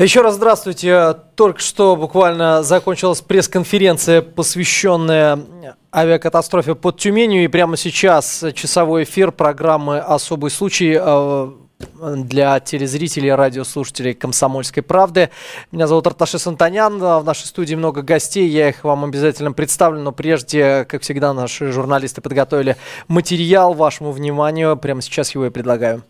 Еще раз здравствуйте. Только что буквально закончилась пресс-конференция, посвященная авиакатастрофе под Тюменью. И прямо сейчас часовой эфир программы «Особый случай» э, для телезрителей, радиослушателей «Комсомольской правды». Меня зовут Арташес Антонян. В нашей студии много гостей. Я их вам обязательно представлю. Но прежде, как всегда, наши журналисты подготовили материал вашему вниманию. Прямо сейчас его и предлагаю.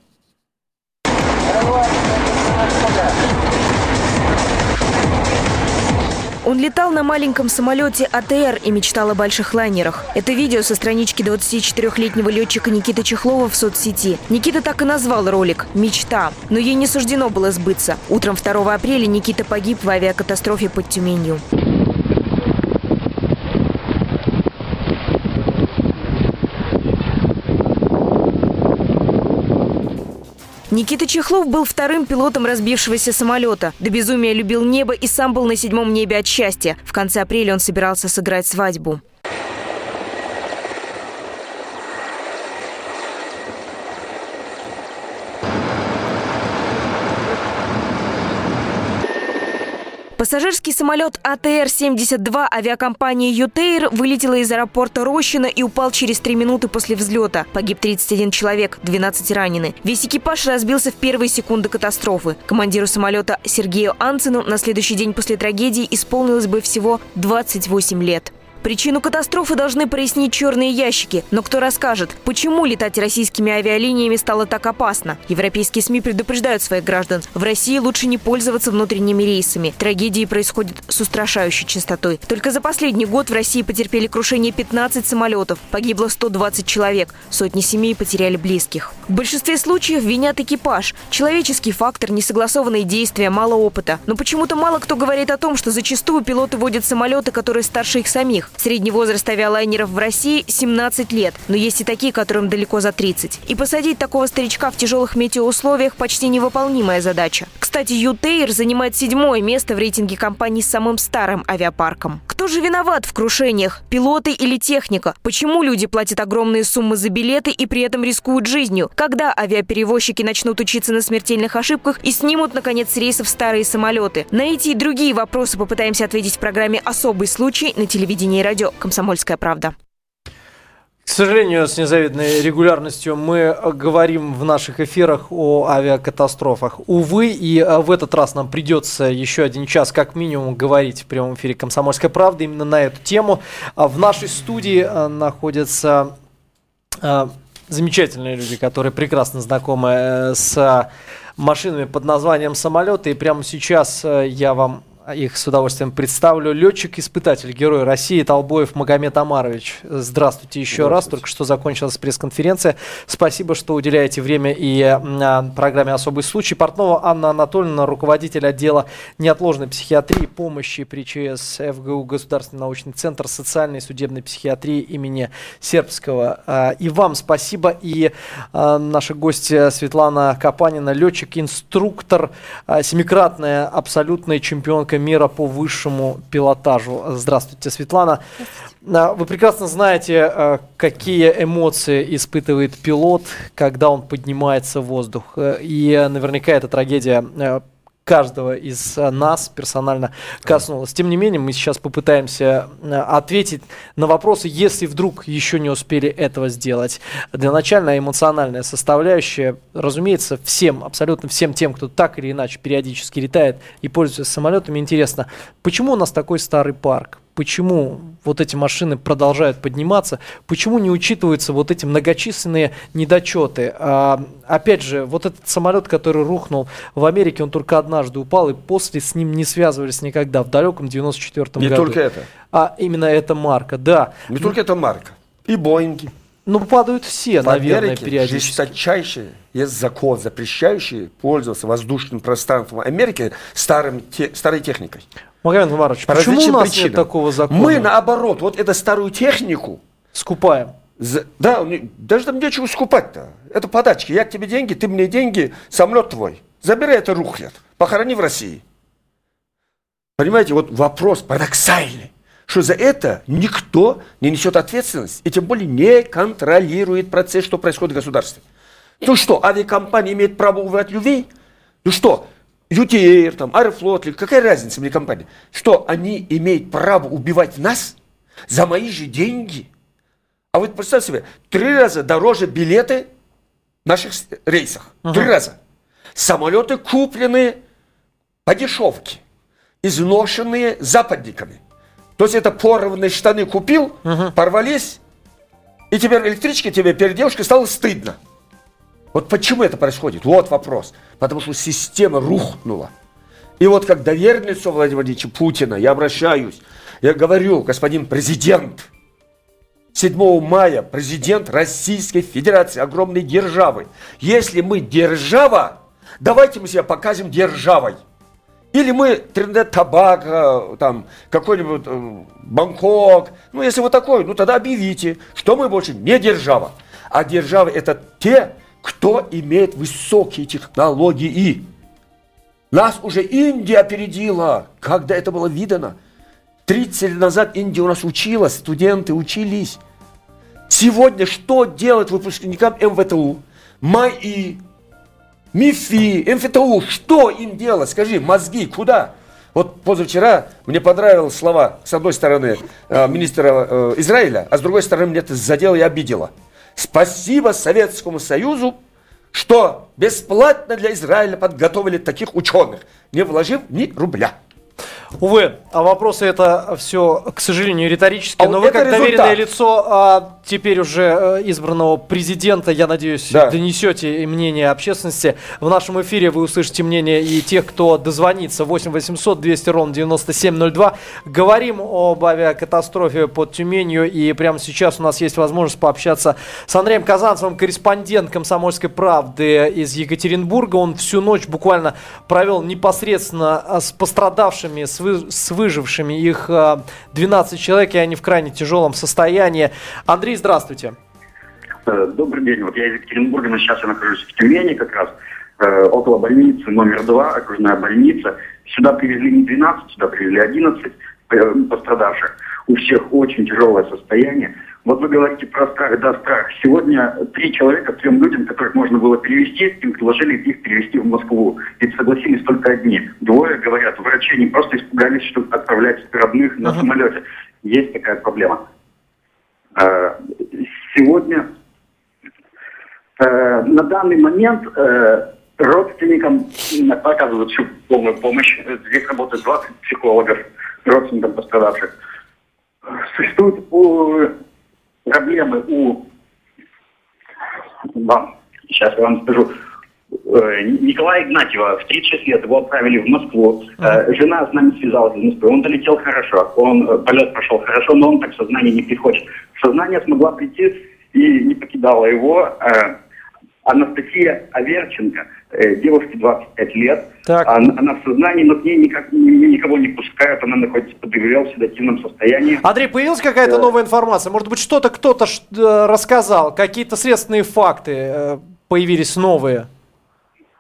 Летал на маленьком самолете АТР и мечтал о больших лайнерах. Это видео со странички 24-летнего летчика Никиты Чехлова в соцсети. Никита так и назвал ролик «Мечта». Но ей не суждено было сбыться. Утром 2 апреля Никита погиб в авиакатастрофе под Тюменью. Никита Чехлов был вторым пилотом разбившегося самолета. До безумия любил небо и сам был на седьмом небе от счастья. В конце апреля он собирался сыграть свадьбу. Пассажирский самолет АТР-72 авиакомпании «Ютейр» вылетела из аэропорта Рощина и упал через три минуты после взлета. Погиб 31 человек, 12 ранены. Весь экипаж разбился в первые секунды катастрофы. Командиру самолета Сергею Анцину на следующий день после трагедии исполнилось бы всего 28 лет. Причину катастрофы должны прояснить черные ящики. Но кто расскажет, почему летать российскими авиалиниями стало так опасно? Европейские СМИ предупреждают своих граждан. В России лучше не пользоваться внутренними рейсами. Трагедии происходят с устрашающей частотой. Только за последний год в России потерпели крушение 15 самолетов. Погибло 120 человек. Сотни семей потеряли близких. В большинстве случаев винят экипаж. Человеческий фактор, несогласованные действия, мало опыта. Но почему-то мало кто говорит о том, что зачастую пилоты водят самолеты, которые старше их самих. Средний возраст авиалайнеров в России – 17 лет, но есть и такие, которым далеко за 30. И посадить такого старичка в тяжелых метеоусловиях – почти невыполнимая задача. Кстати, Ютейр занимает седьмое место в рейтинге компаний с самым старым авиапарком. Кто же виноват в крушениях? Пилоты или техника? Почему люди платят огромные суммы за билеты и при этом рискуют жизнью? Когда авиаперевозчики начнут учиться на смертельных ошибках и снимут, наконец, с рейсов старые самолеты? На эти и другие вопросы попытаемся ответить в программе «Особый случай» на телевидении и радио «Комсомольская правда». К сожалению, с незавидной регулярностью мы говорим в наших эфирах о авиакатастрофах. Увы, и э, в этот раз нам придется еще один час как минимум говорить в прямом эфире «Комсомольской правды» именно на эту тему. А в нашей студии э, находятся э, замечательные люди, которые прекрасно знакомы с машинами под названием самолеты. И прямо сейчас я вам их с удовольствием представлю. Летчик-испытатель, герой России Толбоев Магомед Амарович. Здравствуйте еще Здравствуйте. раз. Только что закончилась пресс-конференция. Спасибо, что уделяете время и а, программе «Особый случай». Портнова Анна Анатольевна, руководитель отдела неотложной психиатрии, помощи при ЧС ФГУ Государственный научный центр социальной и судебной психиатрии имени Сербского. А, и вам спасибо. И а, наша гостья Светлана Капанина, летчик-инструктор, семикратная абсолютная чемпионка мира по высшему пилотажу. Здравствуйте, Светлана. Здравствуйте. Вы прекрасно знаете, э, какие эмоции испытывает пилот, когда он поднимается в воздух. Э, и наверняка эта трагедия э, каждого из э, нас персонально коснулось. Тем не менее, мы сейчас попытаемся э, ответить на вопросы, если вдруг еще не успели этого сделать. Для начальная эмоциональная составляющая, разумеется, всем, абсолютно всем тем, кто так или иначе периодически летает и пользуется самолетами, интересно, почему у нас такой старый парк? Почему вот эти машины продолжают подниматься, почему не учитываются вот эти многочисленные недочеты. А, опять же, вот этот самолет, который рухнул в Америке, он только однажды упал, и после с ним не связывались никогда, в далеком 94-м году. Не только это. А именно эта марка, да. Не только эта марка. И Боинги. Ну, падают все, в наверное, Америке периодически. жесточайший есть закон, запрещающий пользоваться воздушным пространством Америки старым, те, старой техникой. Магомед Гумарович, почему у нас причинам. нет такого закона? Мы, наоборот, вот эту старую технику... Скупаем. За, да, даже там нечего скупать-то. Это подачки. Я к тебе деньги, ты мне деньги, самолет твой. Забирай это рухлят. Похорони в России. Понимаете, вот вопрос парадоксальный что за это никто не несет ответственность и тем более не контролирует процесс, что происходит в государстве. Ну что, авиакомпания имеет право убивать людей? Ну что, ЮТР, там, Аэрофлот, какая разница мне компания? Что, они имеют право убивать нас за мои же деньги? А вот представьте себе, три раза дороже билеты в наших рейсах. Uh-huh. Три раза. Самолеты куплены по дешевке, изношенные западниками. То есть это порванные штаны купил, uh-huh. порвались, и теперь в электричке тебе перед девушкой стало стыдно. Вот почему это происходит? Вот вопрос. Потому что система рухнула. И вот как доверенное лицо Владимира Владимировича Путина, я обращаюсь, я говорю, господин президент, 7 мая президент Российской Федерации, огромной державы. Если мы держава, давайте мы себя покажем державой. Или мы Тринидад Табако, там, какой-нибудь э, Бангкок. Ну, если вы такой, ну тогда объявите, что мы больше не держава. А державы это те, кто имеет высокие технологии. Нас уже Индия опередила, когда это было видано. 30 лет назад Индия у нас училась, студенты учились. Сегодня что делать выпускникам МВТУ? МАИ, МИФИ, МФТУ, что им делать? Скажи, мозги, куда? Вот позавчера мне понравились слова, с одной стороны, э, министра э, Израиля, а с другой стороны, мне это задело и обидело. Спасибо Советскому Союзу, что бесплатно для Израиля подготовили таких ученых, не вложив ни рубля. Увы, а вопросы это все, к сожалению, риторические. А но вы как результат. доверенное лицо а, теперь уже э, избранного президента, я надеюсь, да. донесете мнение общественности. В нашем эфире вы услышите мнение и тех, кто дозвонится. 8 800 200 ровно 9702. Говорим об авиакатастрофе под Тюменью. И прямо сейчас у нас есть возможность пообщаться с Андреем Казанцевым, корреспондент «Комсомольской правды» из Екатеринбурга. Он всю ночь буквально провел непосредственно с пострадавшими, с с выжившими. Их 12 а, человек, и они в крайне тяжелом состоянии. Андрей, здравствуйте. Э, добрый день. Вот я из Екатеринбурга, но сейчас я нахожусь в Тюмени как раз, э, около больницы номер два, окружная больница. Сюда привезли не 12, сюда привезли 11 э, пострадавших. У всех очень тяжелое состояние. Вот вы говорите про страх, да, страх. Сегодня три человека, трем людям, которых можно было перевести, им предложили их перевести в Москву. Ведь согласились только одни. Двое говорят, врачи не просто испугались, что отправлять родных на uh-huh. самолете. Есть такая проблема. А, сегодня, э, на данный момент э, родственникам оказывают всю полную помощь. Здесь работает 20 психологов, родственникам пострадавших. Существует проблемы у... Да, сейчас я вам скажу. Э, Николая Игнатьева в 36 лет его отправили в Москву. Uh-huh. Жена с нами связалась в Москву. Он долетел хорошо, он э, полет прошел хорошо, но он так в сознание не приходит. Сознание смогла прийти и не покидала его. Анастасия Аверченко, девушке 25 лет. Так. Она, она в сознании, но к ней никак, никого не пускают, она находится под в седативном состоянии. Андрей, появилась какая-то да. новая информация? Может быть, что-то кто-то рассказал, какие-то следственные факты появились новые?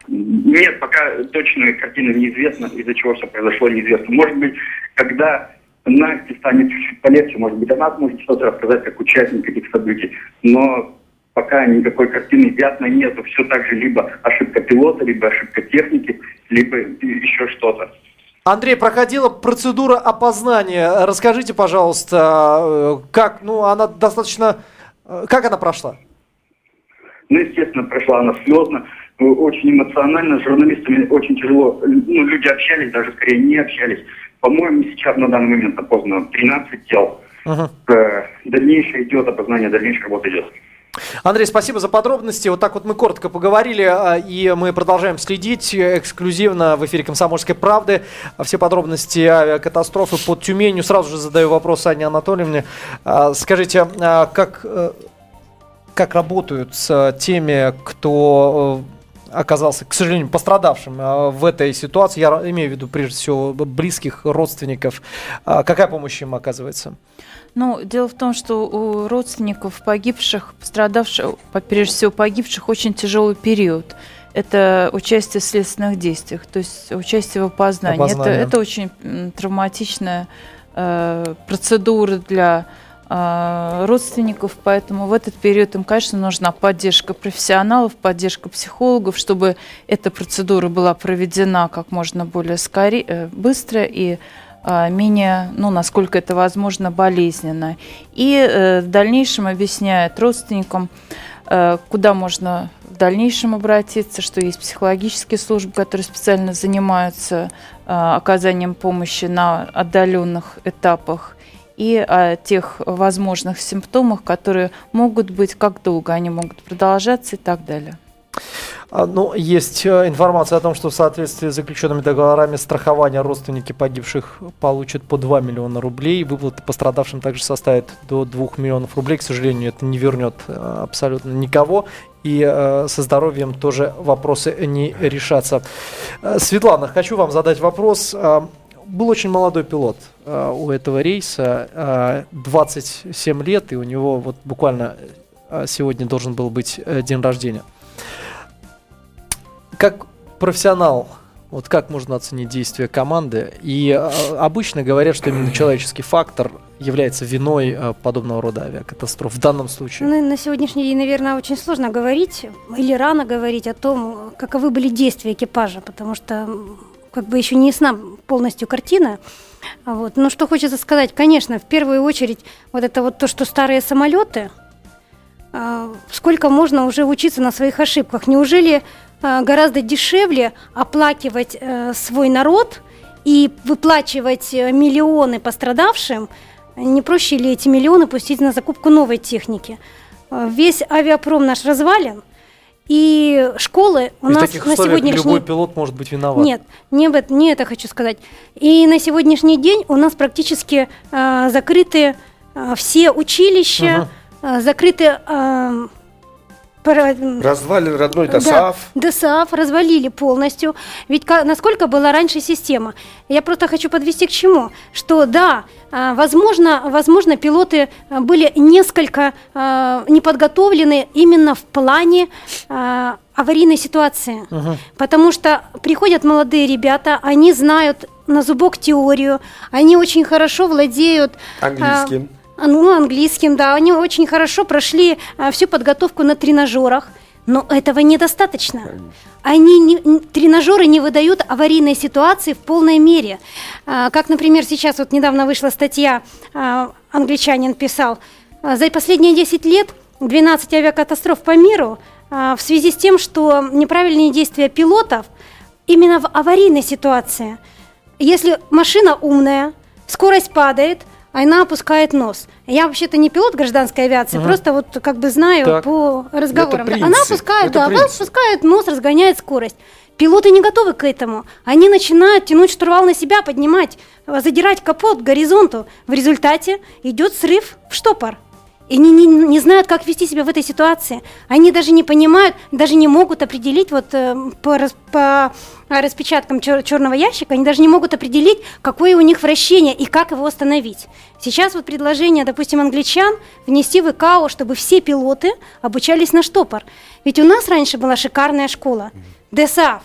Нет, пока точная картина неизвестна, из-за чего все произошло, неизвестно. Может быть, когда Насте станет чуть-чуть полегче, может быть, она сможет что-то рассказать как участник этих событий. Но пока никакой картины ясно нету. Все так же либо ошибка пилота, либо ошибка техники, либо еще что-то. Андрей, проходила процедура опознания. Расскажите, пожалуйста, как, ну, она достаточно, как она прошла? Ну, естественно, прошла она слезно очень эмоционально, с журналистами очень тяжело, ну, люди общались, даже скорее не общались. По-моему, сейчас на данный момент опознано 13 тел. Uh-huh. Дальнейшее идет, опознание, дальнейшая работа идет. Андрей, спасибо за подробности. Вот так вот мы коротко поговорили, а, и мы продолжаем следить эксклюзивно в эфире «Комсомольской правды». Все подробности авиакатастрофы под Тюменью. Сразу же задаю вопрос Анне Анатольевне. А, скажите, а, как, э, как работают с теми, кто э, оказался, к сожалению, пострадавшим в этой ситуации. Я имею в виду, прежде всего, близких родственников. Какая помощь им оказывается? Ну, дело в том, что у родственников погибших, пострадавших, прежде всего погибших, очень тяжелый период. Это участие в следственных действиях, то есть участие в опознании. Это, это очень травматичная э, процедура для а, родственников, поэтому в этот период им, конечно, нужна поддержка профессионалов, поддержка психологов, чтобы эта процедура была проведена как можно более скорее, э, быстро и а, менее, ну, насколько это возможно, болезненно. И э, в дальнейшем объясняет родственникам, э, куда можно в дальнейшем обратиться, что есть психологические службы, которые специально занимаются оказанием помощи на отдаленных этапах и о тех возможных симптомах, которые могут быть, как долго они могут продолжаться и так далее. А, ну, есть э, информация о том, что в соответствии с заключенными договорами страхования родственники погибших получат по 2 миллиона рублей. Выплаты пострадавшим также составят до 2 миллионов рублей. К сожалению, это не вернет э, абсолютно никого. И э, со здоровьем тоже вопросы не решатся. Э, Светлана, хочу вам задать вопрос был очень молодой пилот э, у этого рейса, э, 27 лет, и у него вот буквально сегодня должен был быть день рождения. Как профессионал, вот как можно оценить действия команды? И э, обычно говорят, что именно человеческий фактор является виной э, подобного рода авиакатастроф в данном случае? Ну, на сегодняшний день, наверное, очень сложно говорить или рано говорить о том, каковы были действия экипажа, потому что как бы еще не ясна полностью картина. Вот. Но что хочется сказать, конечно, в первую очередь вот это вот то, что старые самолеты, а, сколько можно уже учиться на своих ошибках? Неужели гораздо дешевле оплакивать э, свой народ и выплачивать э, миллионы пострадавшим? Не проще ли эти миллионы пустить на закупку новой техники? Весь авиапром наш развален – и школы у и нас таких на сегодняшний любой пилот может быть виноват. Нет, не, об... не это хочу сказать. И на сегодняшний день у нас практически э, закрыты э, все училища, угу. э, закрыты э, Развален родной ДОСААФ. Да, ДОСААФ развалили полностью. Ведь насколько была раньше система? Я просто хочу подвести к чему? Что да, а, возможно, возможно пилоты а, были несколько а, неподготовлены именно в плане аварийной ситуации. Угу. Потому что приходят молодые ребята, они знают на зубок теорию, они очень хорошо владеют... Английским ну, английским, да. Они очень хорошо прошли а, всю подготовку на тренажерах. Но этого недостаточно. Они не, тренажеры не выдают аварийной ситуации в полной мере. А, как, например, сейчас вот недавно вышла статья, а, англичанин писал, а, за последние 10 лет 12 авиакатастроф по миру а, в связи с тем, что неправильные действия пилотов именно в аварийной ситуации. Если машина умная, скорость падает, она опускает нос. Я вообще-то не пилот гражданской авиации, ага. просто вот как бы знаю так. по разговорам. Это она опускает, это да, она опускает нос, разгоняет скорость. Пилоты не готовы к этому. Они начинают тянуть штурвал на себя, поднимать, задирать капот к горизонту. В результате идет срыв в штопор. И они не, не знают, как вести себя в этой ситуации. Они даже не понимают, даже не могут определить вот э, по, по распечаткам чер, черного ящика, они даже не могут определить, какое у них вращение и как его остановить. Сейчас вот предложение, допустим, англичан внести в ИКАО, чтобы все пилоты обучались на штопор. Ведь у нас раньше была шикарная школа, ДСАФ.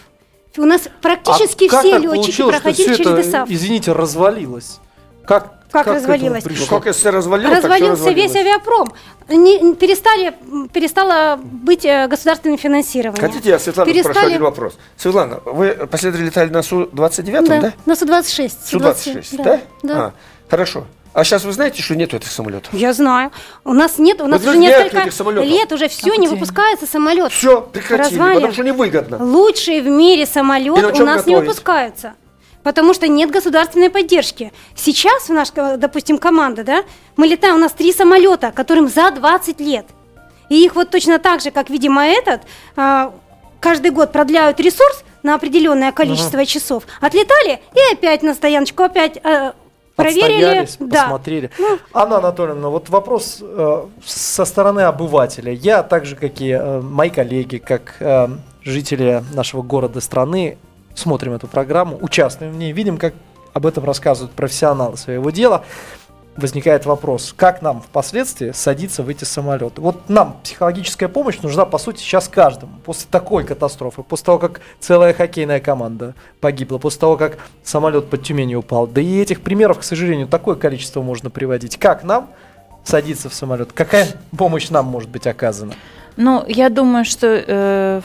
У нас практически а все летчики проходили через это, ДСАФ. Извините, развалилось. Как как, как развалилось? Ну, как СССР развалилось, Развалился весь авиапром. Не, перестали, перестало быть э, государственным финансированием. Хотите, я Светлана перестали... спрошу один вопрос. Светлана, вы последовали летали на Су-29, да? да? на Су-26. Су-26, да? Да. да. А, хорошо. А сейчас вы знаете, что нет этих самолетов? Я знаю. У нас нет, у нас вот уже несколько лет уже все а не выпускается самолет. Все, прекратили, Развален. потому что невыгодно. Лучшие в мире самолет у нас готовить? не выпускаются потому что нет государственной поддержки. Сейчас в наша, допустим, команда, да, мы летаем, у нас три самолета, которым за 20 лет. И их вот точно так же, как, видимо, этот, а, каждый год продляют ресурс на определенное количество ага. часов. Отлетали и опять на стояночку, опять э, проверили, да. посмотрели. Ну, Анна Анатольевна, вот вопрос э, со стороны обывателя. Я, так же, как и э, мои коллеги, как э, жители нашего города, страны, смотрим эту программу, участвуем в ней, видим, как об этом рассказывают профессионалы своего дела, возникает вопрос, как нам впоследствии садиться в эти самолеты. Вот нам психологическая помощь нужна, по сути, сейчас каждому. После такой катастрофы, после того, как целая хоккейная команда погибла, после того, как самолет под Тюменью упал. Да и этих примеров, к сожалению, такое количество можно приводить. Как нам садиться в самолет? Какая помощь нам может быть оказана? Ну, я думаю, что э,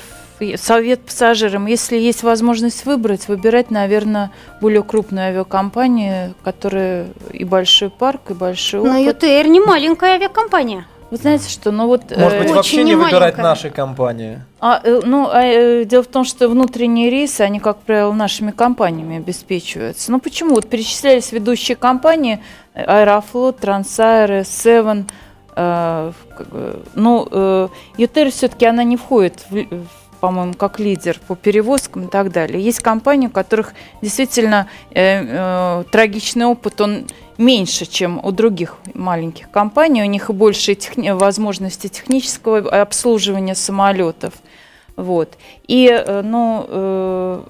совет пассажирам, если есть возможность выбрать, выбирать, наверное, более крупную авиакомпанию, которая и большой парк, и большой опыт. Но ЮТР не маленькая авиакомпания. Вы знаете что, ну вот... Может быть, э, вообще не выбирать наши компании? А, э, ну, а, э, дело в том, что внутренние рейсы, они, как правило, нашими компаниями обеспечиваются. Ну, почему? Вот перечислялись ведущие компании Аэрофлот, Трансаэро, Севен. Э, как бы, ну, э, ЮТР все-таки она не входит в, по-моему, как лидер по перевозкам и так далее. Есть компании, у которых действительно э, э, трагичный опыт, он меньше, чем у других маленьких компаний. У них больше техни- возможностей технического обслуживания самолетов. Вот. И э, ну, э,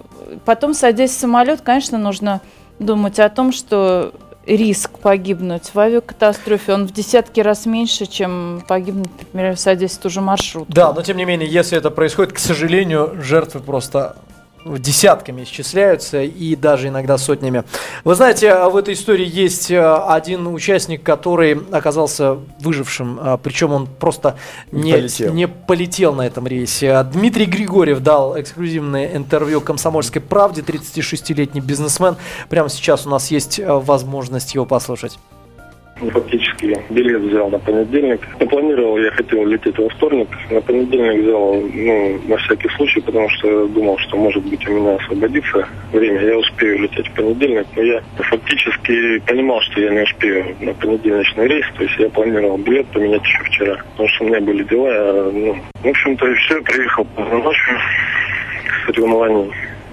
потом, садясь в самолет, конечно, нужно думать о том, что риск погибнуть в авиакатастрофе, он в десятки раз меньше, чем погибнуть, например, садясь в ту же маршрутку. Да, но тем не менее, если это происходит, к сожалению, жертвы просто десятками исчисляются и даже иногда сотнями. Вы знаете, в этой истории есть э, один участник, который оказался выжившим, а, причем он просто не полетел, не полетел на этом рейсе. Дмитрий Григорьев дал эксклюзивное интервью «Комсомольской правде», 36-летний бизнесмен. Прямо сейчас у нас есть э, возможность его послушать фактически билет взял на понедельник. Запланировал, я хотел лететь во вторник. На понедельник взял, ну, на всякий случай, потому что думал, что, может быть, у меня освободится время. Я успею лететь в понедельник, но я фактически понимал, что я не успею на понедельничный рейс. То есть я планировал билет поменять еще вчера, потому что у меня были дела. Я, ну, в общем-то, и все. Приехал поздно ночью с соревнований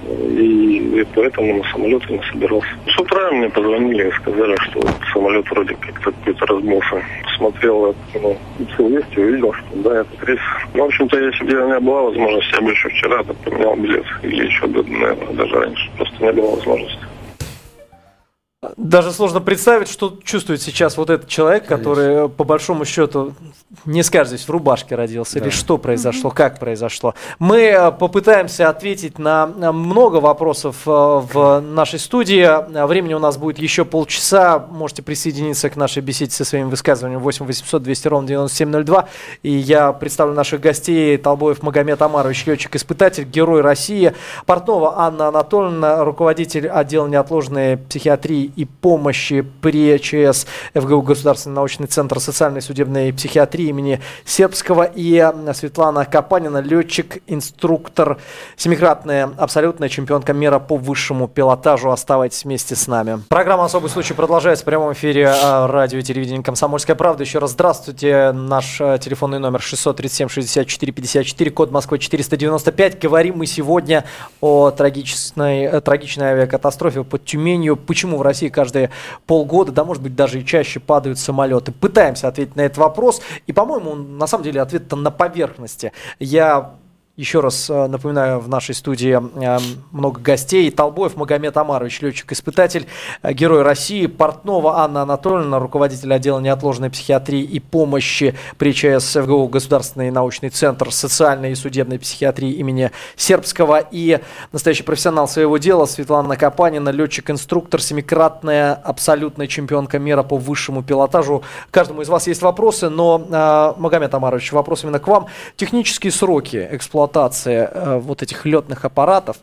и, поэтому на самолет не собирался. С утра мне позвонили и сказали, что самолет вроде как-то какой-то разбился. Посмотрел ну, вести, увидел, что да, это рейс. Ну, в общем-то, если бы у меня была возможность, я бы еще вчера поменял билет. Или еще, наверное, даже раньше. Просто не было возможности. Даже сложно представить, что чувствует сейчас вот этот человек, Конечно. который по большому счету не скажешь здесь в рубашке родился, да. или что произошло, как произошло. Мы э, попытаемся ответить на много вопросов э, в нашей студии. Времени у нас будет еще полчаса. Можете присоединиться к нашей беседе со своим высказыванием 8 800 200 ровно 9702. И я представлю наших гостей. Толбоев Магомед Амарович, летчик-испытатель, герой России. Портнова Анна Анатольевна, руководитель отдела неотложной психиатрии и помощи при ЧС ФГУ Государственный научный центр социальной судебной психиатрии имени Сербского и Светлана Капанина, летчик, инструктор, семикратная абсолютная чемпионка мира по высшему пилотажу. Оставайтесь вместе с нами. Программа «Особый случай» продолжается в прямом эфире а, радио и телевидения «Комсомольская правда». Еще раз здравствуйте. Наш а, телефонный номер 637 64 54, код Москвы 495. Говорим мы сегодня о трагичной, э, трагичной авиакатастрофе под Тюменью. Почему в России России каждые полгода, да, может быть, даже и чаще падают самолеты. Пытаемся ответить на этот вопрос. И, по-моему, на самом деле ответ-то на поверхности. Я еще раз э, напоминаю, в нашей студии э, много гостей. Толбоев Магомед Амарович, летчик-испытатель, э, герой России. Портнова Анна Анатольевна, руководитель отдела неотложной психиатрии и помощи при ЧС ФГУ Государственный научный центр социальной и судебной психиатрии имени Сербского. И настоящий профессионал своего дела Светлана Капанина, летчик-инструктор, семикратная абсолютная чемпионка мира по высшему пилотажу. Каждому из вас есть вопросы, но, Магомед Амарович, вопрос именно к вам. Технические сроки эксплуатации эксплуатация э, вот этих летных аппаратов,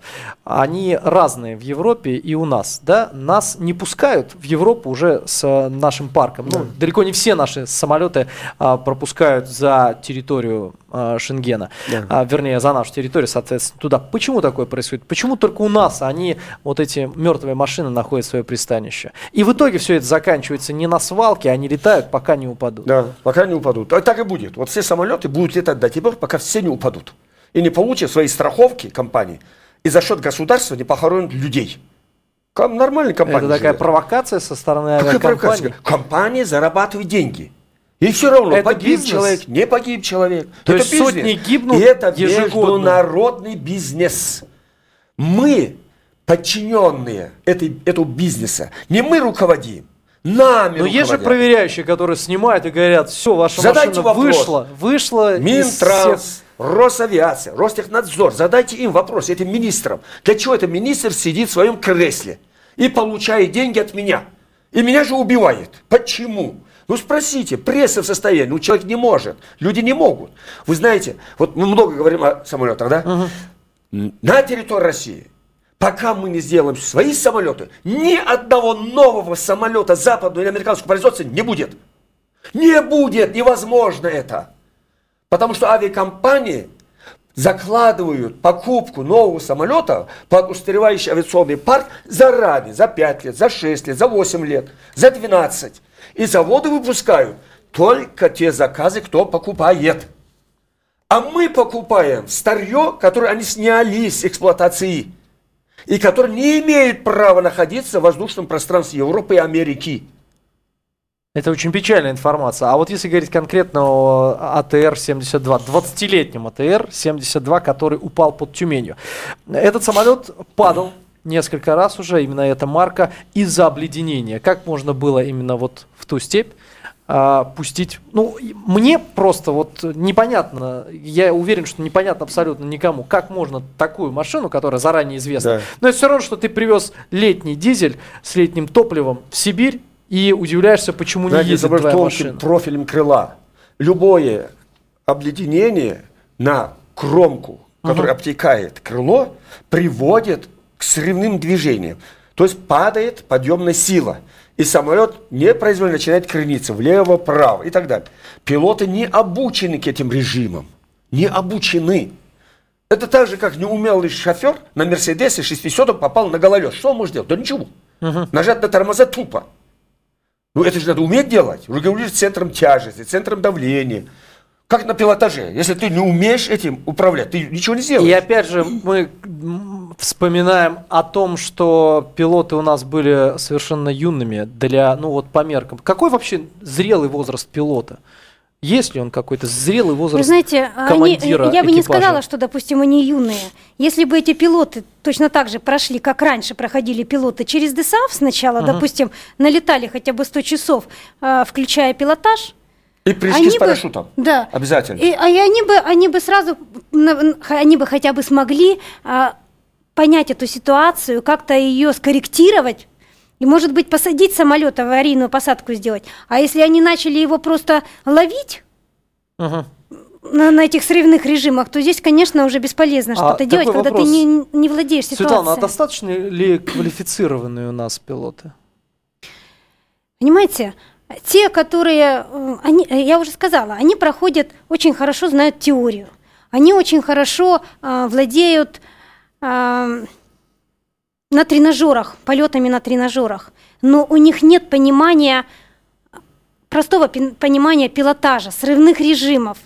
они разные в Европе и у нас. Да? Нас не пускают в Европу уже с нашим парком. Ну, да. Ну, далеко не все наши самолеты а, пропускают за территорию а, Шенгена, да. а, вернее, за нашу территорию, соответственно, туда. Почему такое происходит? Почему только у нас они, вот эти мертвые машины, находят свое пристанище? И в итоге все это заканчивается не на свалке, они летают, пока не упадут. Да, пока не упадут. А так и будет. Вот все самолеты будут летать до тех пор, пока все не упадут и не получат свои страховки компании, и за счет государства не похоронят людей. Ком, нормальная компания. Это такая живет. провокация со стороны авиакомпании? Компания зарабатывает деньги. И все равно, это погиб бизнес? человек, не погиб человек. То это есть бизнес. сотни гибнут И это ежегодно. международный бизнес. Мы, подчиненные этой, этого бизнеса, не мы руководим, нами Но есть же проверяющие, которые снимают и говорят, все, ваша Задайте машина вопрос. вышла, вышла Минтранс. Росавиация, Ростехнадзор, задайте им вопрос, этим министрам. Для чего этот министр сидит в своем кресле и получает деньги от меня? И меня же убивает. Почему? Ну спросите, пресса в состоянии, ну человек не может, люди не могут. Вы знаете, вот мы много говорим о самолетах, да? На территории России, пока мы не сделаем свои самолеты, ни одного нового самолета западного или американского производства не будет. Не будет, невозможно это. Потому что авиакомпании закладывают покупку нового самолета под устаревающий авиационный парк заранее, за 5 лет, за 6 лет, за 8 лет, за 12. И заводы выпускают только те заказы, кто покупает. А мы покупаем старье, которое они сняли с эксплуатации. И которое не имеет права находиться в воздушном пространстве Европы и Америки. Это очень печальная информация. А вот если говорить конкретно о АТР-72, 20-летнем АТР-72, который упал под Тюменью. Этот самолет падал несколько раз уже, именно эта марка, из-за обледенения. Как можно было именно вот в ту степь а, пустить. Ну, мне просто вот непонятно, я уверен, что непонятно абсолютно никому, как можно такую машину, которая заранее известна, Да. но это все равно, что ты привез летний дизель с летним топливом в Сибирь и удивляешься, почему Знаете, не ездит твоя тонким машина. профилем крыла. Любое обледенение на кромку, которое обтекает крыло, приводит к срывным движениям. То есть падает подъемная сила. И самолет непроизвольно начинает крениться влево, вправо и так далее. Пилоты не обучены к этим режимам. Не обучены. Это так же, как неумелый шофер на Мерседесе 600 попал на гололед. Что он может делать? Да ничего. Нажать на тормоза тупо. Ну это же надо уметь делать. Регулировать центром тяжести, центром давления. Как на пилотаже. Если ты не умеешь этим управлять, ты ничего не И сделаешь. опять же, мы вспоминаем о том, что пилоты у нас были совершенно юными для, ну вот по меркам. Какой вообще зрелый возраст пилота? Есть ли он какой-то зрелый возраст? Вы знаете, они, командира я бы не экипажа? сказала, что, допустим, они юные. Если бы эти пилоты точно так же прошли, как раньше проходили пилоты через ДСАФ сначала, допустим, налетали хотя бы 100 часов, а, включая пилотаж, И прыжки они с бы- парашютом. Да. Обязательно. И, а и они бы, они бы сразу, они бы хотя бы смогли а, понять эту ситуацию, как-то ее скорректировать. И, может быть, посадить самолет, аварийную посадку сделать. А если они начали его просто ловить Мгм. на, на этих срывных режимах, то здесь, конечно, уже бесполезно А что-то делать, такой когда вопрос. ты не, не владеешь ситуацией. Светлана, а достаточно ли квалифицированные у нас пилоты? Понимаете, те, которые, э, они, э, я уже сказала, они проходят, очень хорошо знают теорию. Они очень хорошо э, владеют э, на тренажерах, полетами на тренажерах. Но у них нет понимания, простого понимания пилотажа, срывных режимов.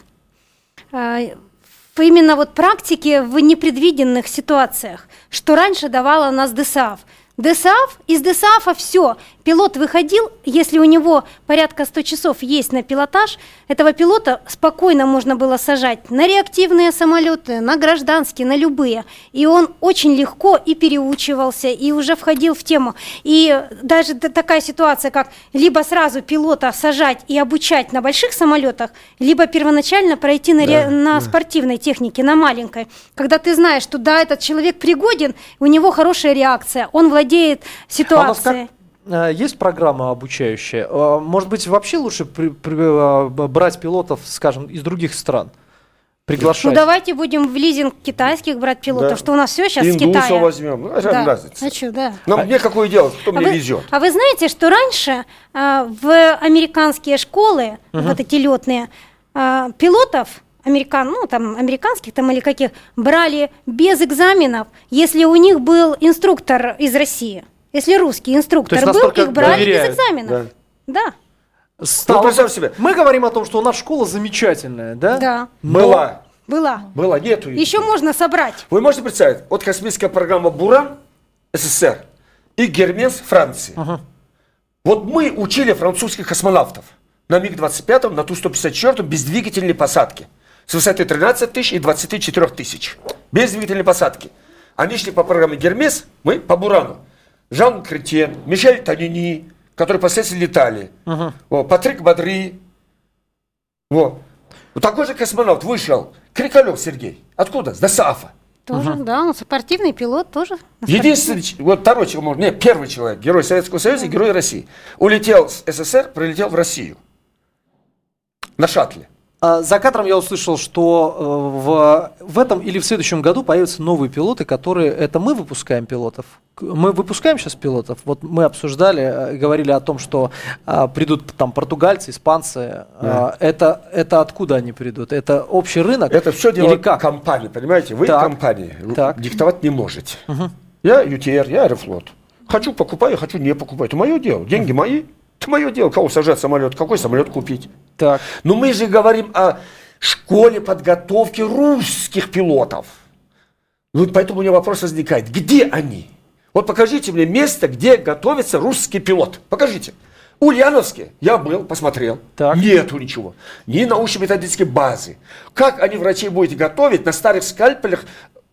В именно вот практике в непредвиденных ситуациях, что раньше давала нас ДСАФ. ДСАФ, из ДСАФа все. Пилот выходил, если у него порядка 100 часов есть на пилотаж, этого пилота спокойно можно было сажать на реактивные самолеты, на гражданские, на любые. И он очень легко и переучивался, и уже входил в тему. И даже такая ситуация, как либо сразу пилота сажать и обучать на больших самолетах, либо первоначально пройти на, ре- на спортивной технике, на маленькой. Когда ты знаешь, что да, этот человек пригоден, у него хорошая реакция, он владеет А ситуацией. э, есть программа обучающая? Э, Может быть, вообще лучше при- при- э, брать пилотов, скажем, из других стран? Приглашать? Ну давайте будем в лизинг китайских брать пилотов, Да. что у нас все сейчас с Индусов Китая. возьмем. Ну, Да. разница? А чё, да. Нам мне какое дело, кто А мне вы, везет. а вы знаете, что раньше а, в американские школы, вот эти летные, а, пилотов американ, ну там американских там или каких, брали без экзаменов, если у них был инструктор из России. Если русский инструктор есть был, настолько их брали доверяют, без экзаменов. Да, Стало Ну, представь себе. Мы говорим о том, что у нас школа замечательная, да? да, Была. была. Была, нету. её. Еще можно собрать. Вы можете представить, вот космическая программа «Буран» СССР и «Гермес» Франции. Вот мы учили французских космонавтов на МиГ-25, на Ту-154 без двигательной посадки. С высоты 13 тысяч и 24 тысяч. Без двигательной посадки. Они шли по программе «Гермес», мы по «Бурану». Жан Кретен, Мишель Танини, которые впоследствии летали. Во, Патрик Бадри. Во. Вот такой же космонавт вышел. Крикалев Сергей. Откуда? С ДОСААФа. Тоже, да, он спортивный пилот тоже. Единственный, вот второй человек, нет, первый человек, герой Советского Союза и герой России. Улетел с СССР, прилетел в Россию. на шаттле. А, За кадром я услышал, что э, в, в этом или в следующем году появятся новые пилоты, которые... Это мы выпускаем пилотов? Мы выпускаем сейчас пилотов? Вот мы обсуждали, э, говорили о том, что а, придут там португальцы, испанцы. А, это, это откуда они придут? Это общий рынок? Это все Или как? компания, понимаете? Вы Так. компания, ру- Так. диктовать не можете. Я ЮТР, я Аэрофлот. Хочу покупаю, хочу не покупаю. Это мое дело. Деньги мои. Это мое дело. Кого сажать самолет, какой самолет купить. Так. Но мы же говорим о школе подготовки русских пилотов. Ну, поэтому у меня вопрос возникает. Где они? Вот покажите мне место, где готовится русский пилот. Покажите. Ульяновске я был, посмотрел. Так. Нету ничего. Ни научно-методической базы. Как они врачей будете готовить на старых скальпелях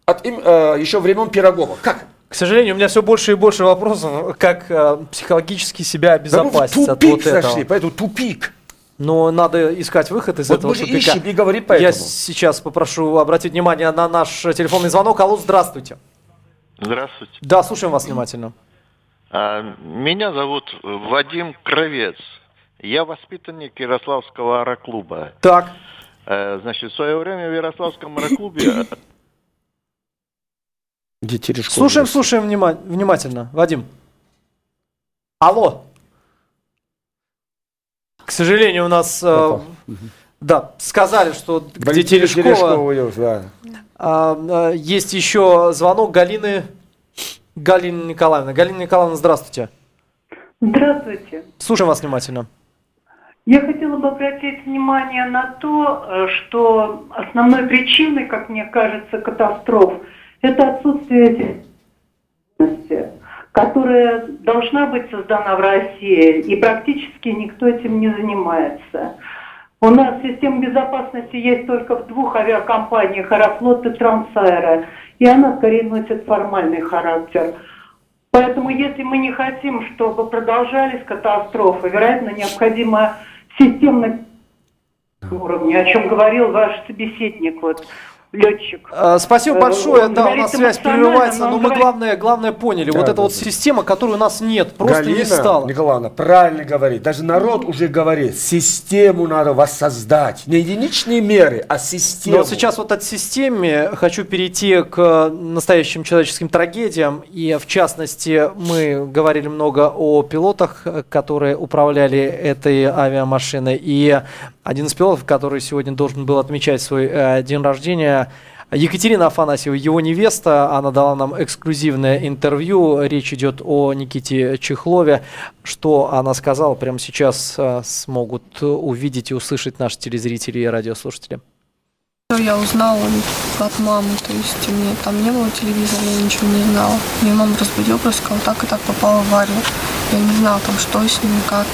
от им, э, еще времен Пирогова? Как? К сожалению, у меня все больше и больше вопросов, как э, психологически себя Да мы в обезопасить от тупик вот этого. зашли, поэтому тупик. Но надо искать выход из Вот этого мы же тупика. ищем и говорим поэтому. Я сейчас попрошу обратить внимание на наш телефонный звонок. Алло, здравствуйте. Здравствуйте. Да, слушаем вас внимательно. А, Меня зовут Вадим Кровец. Я воспитанник Ярославского аэроклуба. Так, Э, Значит, в свое время в Ярославском аэроклубе Где Терешков слушаем, слушаем внима- внимательно. Вадим. Алло. К сожалению, у нас... э, да, сказали, что где Валентина Терешкова... Да. А, а, есть еще звонок Галины... Галины Николаевны. Галина Николаевна, здравствуйте. Здравствуйте. Слушаем вас внимательно. Я хотела бы обратить внимание на то, э, что основной причиной, как мне кажется, катастроф – это отсутствие которая должна быть создана в России, и практически никто этим не занимается. У нас система безопасности есть только в двух авиакомпаниях «Аэрофлот» и «Трансаэро», и она скорее носит формальный характер. Поэтому, если мы не хотим, чтобы продолжались катастрофы, вероятно, необходимо системно уровне, о чем говорил ваш собеседник, вот, летчик. А, Спасибо Э, большое. он Да, у нас связь прерывается, но мы главное, главное поняли. Да, вот да, эта вот да. система, которой у нас нет, просто Галина не стало. Николаевна правильно говорит. Даже народ уже говорит, систему надо воссоздать. Не единичные меры, а систему. Но вот сейчас вот от системе хочу перейти к настоящим человеческим трагедиям. И в частности, мы говорили много о пилотах, э, которые управляли этой авиамашиной. И один из пилотов, который сегодня должен был отмечать свой э, день рождения, Екатерина Афанасьева, его невеста, она дала нам эксклюзивное интервью. Речь идет о Никите Чехлове. Что она сказала, прямо сейчас э, смогут увидеть и услышать наши телезрители и радиослушатели. Я узнала от мамы, то есть меня там не было телевизора, я ничего не знала. Меня мама разбудила, просто сказала, так и так попала в аварию. Я не знала там, что с ним, как.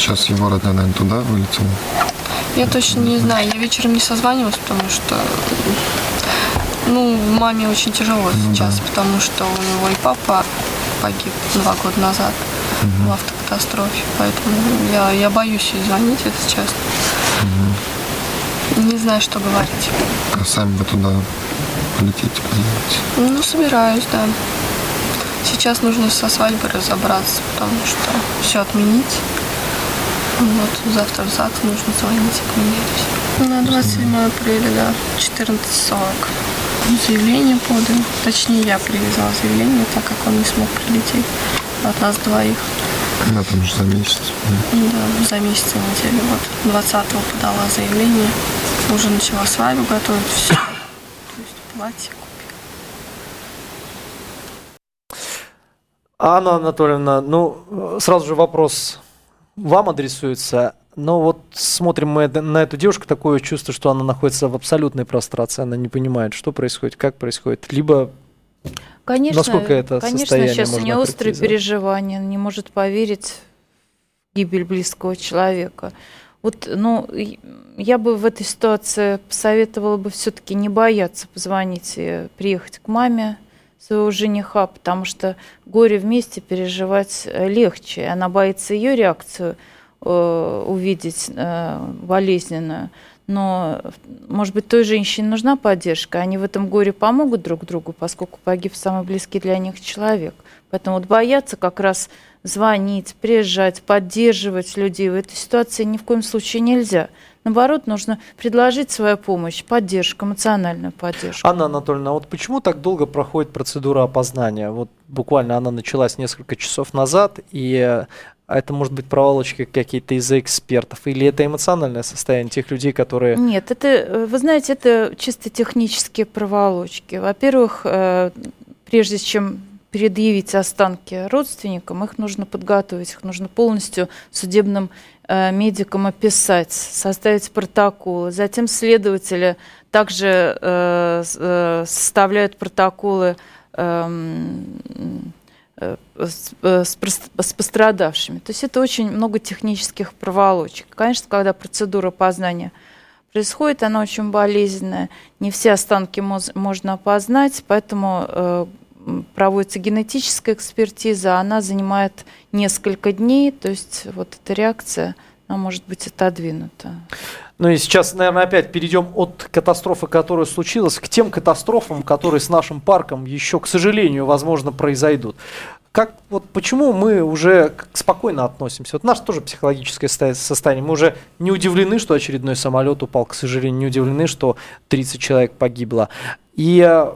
Сейчас его родная, наверное, туда вылетела. Я точно не знаю, я вечером не созванивалась, потому что ну, маме очень тяжело сейчас, потому что у него и папа погиб два года назад в автокатастрофе, поэтому я, я боюсь ей звонить, это честно. Не знаю, что говорить. А сами вы туда полетите, поедете. Ну, собираюсь, да. Сейчас нужно со свадьбой разобраться, потому что все отменить. Вот, завтра в ЗАГС нужно звонить, отменять все. На 27 апреля, да, 14.40. Заявление подали. Точнее, я привезла заявление, так как он не смог прилететь от нас двоих. Да, там же за месяц. да. Да, за месяц и неделю. Вот 20-го подала заявление. Уже начала свадьбу готовить, все. То есть платье Анна Анатольевна, ну, сразу же вопрос вам адресуется. Но вот смотрим мы на эту девушку, такое чувство, что она находится в абсолютной прострации, она не понимает, что происходит, как происходит. Либо Конечно, Насколько это конечно, состояние сейчас у можно нее острые переживания, не может поверить в гибель близкого человека. Вот, ну, я бы в этой ситуации посоветовала бы все-таки не бояться позвонить и приехать к маме своего жениха, потому что горе вместе переживать э, легче. Она боится ее реакцию э, увидеть э, болезненную. Но, может быть, той женщине нужна поддержка, они в этом горе помогут друг другу, поскольку погиб самый близкий для них человек. Поэтому вот бояться как раз звонить, приезжать, поддерживать людей в этой ситуации ни в коем случае нельзя. Наоборот, нужно предложить свою помощь, поддержку, эмоциональную поддержку. Анна Анатольевна, а вот почему так долго проходит процедура опознания? Вот буквально она началась несколько часов назад, и э, это может быть проволочки какие-то из-за экспертов, или это эмоциональное состояние тех людей, которые... Нет, это, э, вы знаете, это чисто технические проволочки. Во-первых, э, прежде чем предъявить останки родственникам, их нужно подготовить, их нужно полностью судебным э, медикам описать, составить протоколы. Затем следователи также э, э, составляют протоколы эм, э, с, э, с, с пострадавшими. То есть это очень много технических проволочек. Конечно, когда процедура познания происходит, она очень болезненная. Не все останки можно опознать, поэтому э, проводится генетическая экспертиза, она занимает несколько дней, то есть вот эта реакция, она может быть отодвинута. Ну и сейчас, наверное, опять перейдем от катастрофы, которая случилась, к тем катастрофам, которые с нашим парком еще, к сожалению, возможно, произойдут. Как, вот почему мы уже спокойно относимся? Вот наше тоже психологическое состояние. Мы уже не удивлены, что очередной самолет упал, к сожалению, не удивлены, что 30 человек погибло. И э,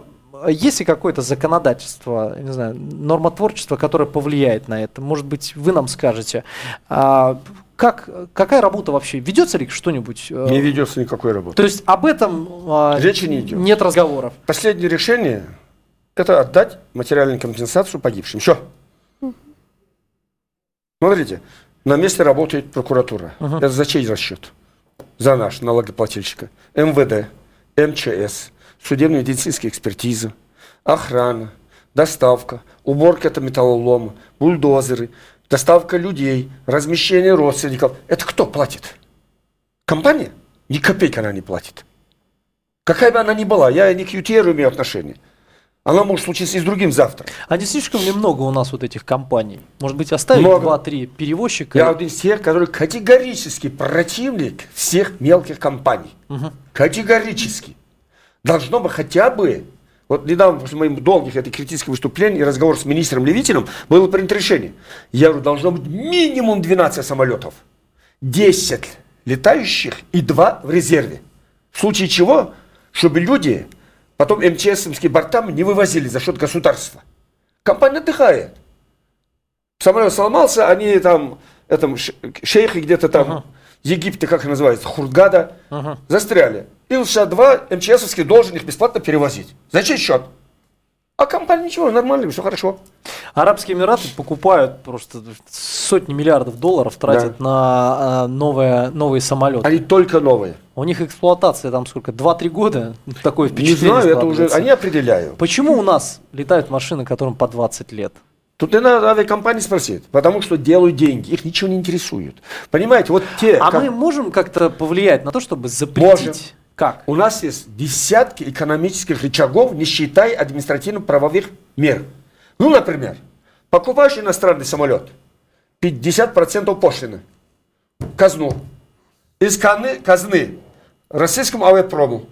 есть ли какое-то законодательство, не знаю, нормотворчество, которое повлияет на это? Может быть, вы нам скажете. А, как, какая работа вообще? Ведется ли что-нибудь? Э? Не ведется никакой работы. То есть об этом а, Речи не идет. Нет разговоров. Последнее решение – это отдать материальную компенсацию погибшим. Все. Смотрите, на месте работает прокуратура. Угу. Это за чей расчет? За наш налогоплательщика. МВД, МЧС, судебно-медицинская экспертиза, охрана, доставка, уборка это металлолома, бульдозеры, доставка людей, размещение родственников. Это кто платит? Компания? Ни копейки она не платит. Какая бы она ни была, я не к ЮТР имею отношение. Она может случиться и с другим завтра. А не слишком ли много у нас вот этих компаний? Может быть, оставить два-три перевозчика? Я один из тех, который категорически противник всех мелких компаний. Угу. Категорически должно бы хотя бы, вот недавно после моих долгих это критических выступлений и разговор с министром Левитиным, было принято решение. Я говорю, должно быть минимум 12 самолетов, 10 летающих и 2 в резерве. В случае чего, чтобы люди потом МЧСовские бортами не вывозили за счет государства. Компания отдыхает. Самолет сломался, они там, этом, шейхи где-то там, ага. Египте, как называется, Хургада, ага. застряли. Ил-62 МЧСовский должен их бесплатно перевозить. За чей счет? А компания ничего, нормально, все хорошо. Арабские Эмираты покупают просто сотни миллиардов долларов, тратят да. на э, новые, новые самолеты. Они только новые. У них эксплуатация там сколько? 2-3 года? Такое впечатление Не знаю, это уже они определяют. Почему у нас летают машины, которым по 20 лет? Тут не надо авиакомпании спросить, потому что делают деньги, их ничего не интересует. Понимаете, вот те... А как... мы можем как-то повлиять на то, чтобы запретить... Можем. Как? У нас есть десятки экономических рычагов, не считая административно-правовых мер. Ну, например, покупаешь иностранный самолет, 50% пошлины, казну. Из казны, казны российскому авиапрому.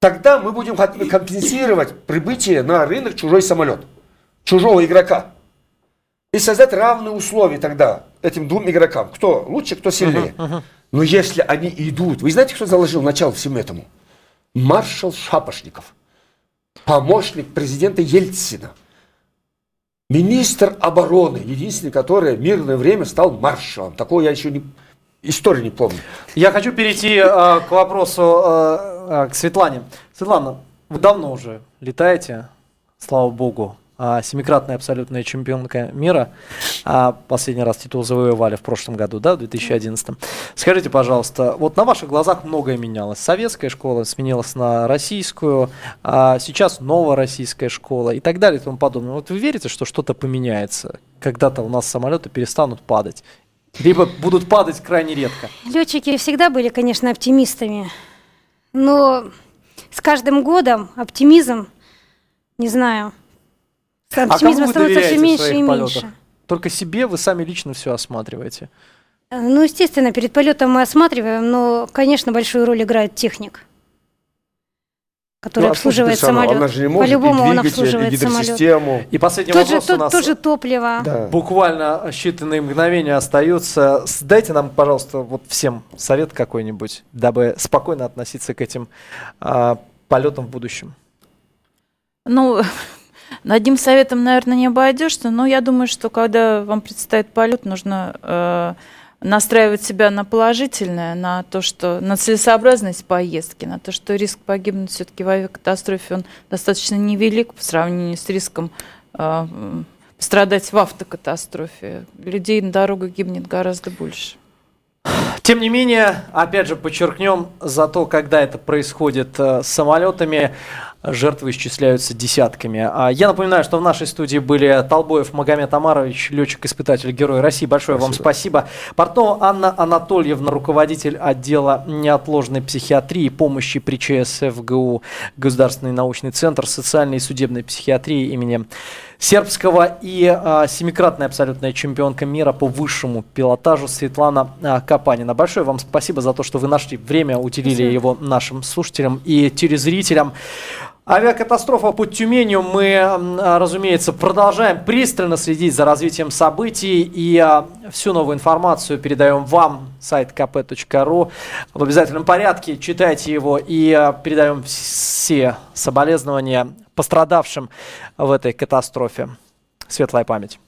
Тогда мы будем компенсировать прибытие на рынок чужой самолет, чужого игрока. И создать равные условия тогда этим двум игрокам. Кто лучше, кто сильнее. Uh-huh, uh-huh. Но если они идут, вы знаете, кто заложил начало всему этому? Маршал Шапошников, помощник президента Ельцина, министр обороны, единственный, который в мирное время стал маршалом. Такого я еще не, истории не помню. Я хочу перейти э, к вопросу э, э, к Светлане. Светлана, вы давно уже летаете, слава богу, а, семикратная абсолютная чемпионка мира. А последний раз титул завоевали в прошлом году, да, в 2011. Скажите, пожалуйста, вот на ваших глазах многое менялось. Советская школа сменилась на российскую, а сейчас новая российская школа и так далее и тому подобное. Вот вы верите, что что-то поменяется? Когда-то у нас самолеты перестанут падать? Либо будут падать крайне редко? Летчики всегда были, конечно, оптимистами. Но с каждым годом оптимизм, не знаю, Оптимизма а становится все меньше и меньше. Только себе вы сами лично все осматриваете. Ну, естественно, перед полетом мы осматриваем, но, конечно, большую роль играет техник, который Ну, обслуживает персонал, самолет. Она же не может По-любому и он двигатель, и обслуживает самолет. И последний Тот же, вопрос у тот, нас. тоже топливо. Да. Буквально считанные мгновения остаются. Дайте нам, пожалуйста, вот всем совет какой-нибудь, дабы спокойно относиться к этим а, полетам в будущем. Ну, одним советом, наверное, не обойдешься, но я думаю, что когда вам предстоит полет, нужно э, настраивать себя на положительное, на то, что на целесообразность поездки, на то, что риск погибнуть все-таки в авиакатастрофе он достаточно невелик по сравнению с риском э, м, пострадать в автокатастрофе. Людей на дорогах гибнет гораздо больше. Тем не менее, опять же, подчеркнем, зато когда это происходит э, с самолетами, жертвы исчисляются десятками. А я напоминаю, что в нашей студии были Толбоев Магомед Амарович, летчик-испытатель, герой России. Большое вам спасибо. Портнова Анна Анатольевна, руководитель отдела неотложной психиатрии и помощи при ЧСФГУ, Государственный научный центр социальной и судебной психиатрии имени Сербского и а, семикратная абсолютная чемпионка мира по высшему пилотажу Светлана а, Капанина. Большое вам спасибо за то, что вы нашли время, уделили Спасибо. его нашим слушателям и телезрителям. Авиакатастрофа под Тюменью. Мы, а, разумеется, продолжаем пристально следить за развитием событий и а, всю новую информацию передаем вам, сайт kp.ru в обязательном порядке. Читайте его и а, передаем все соболезнования пострадавшим в этой катастрофе. Светлая память.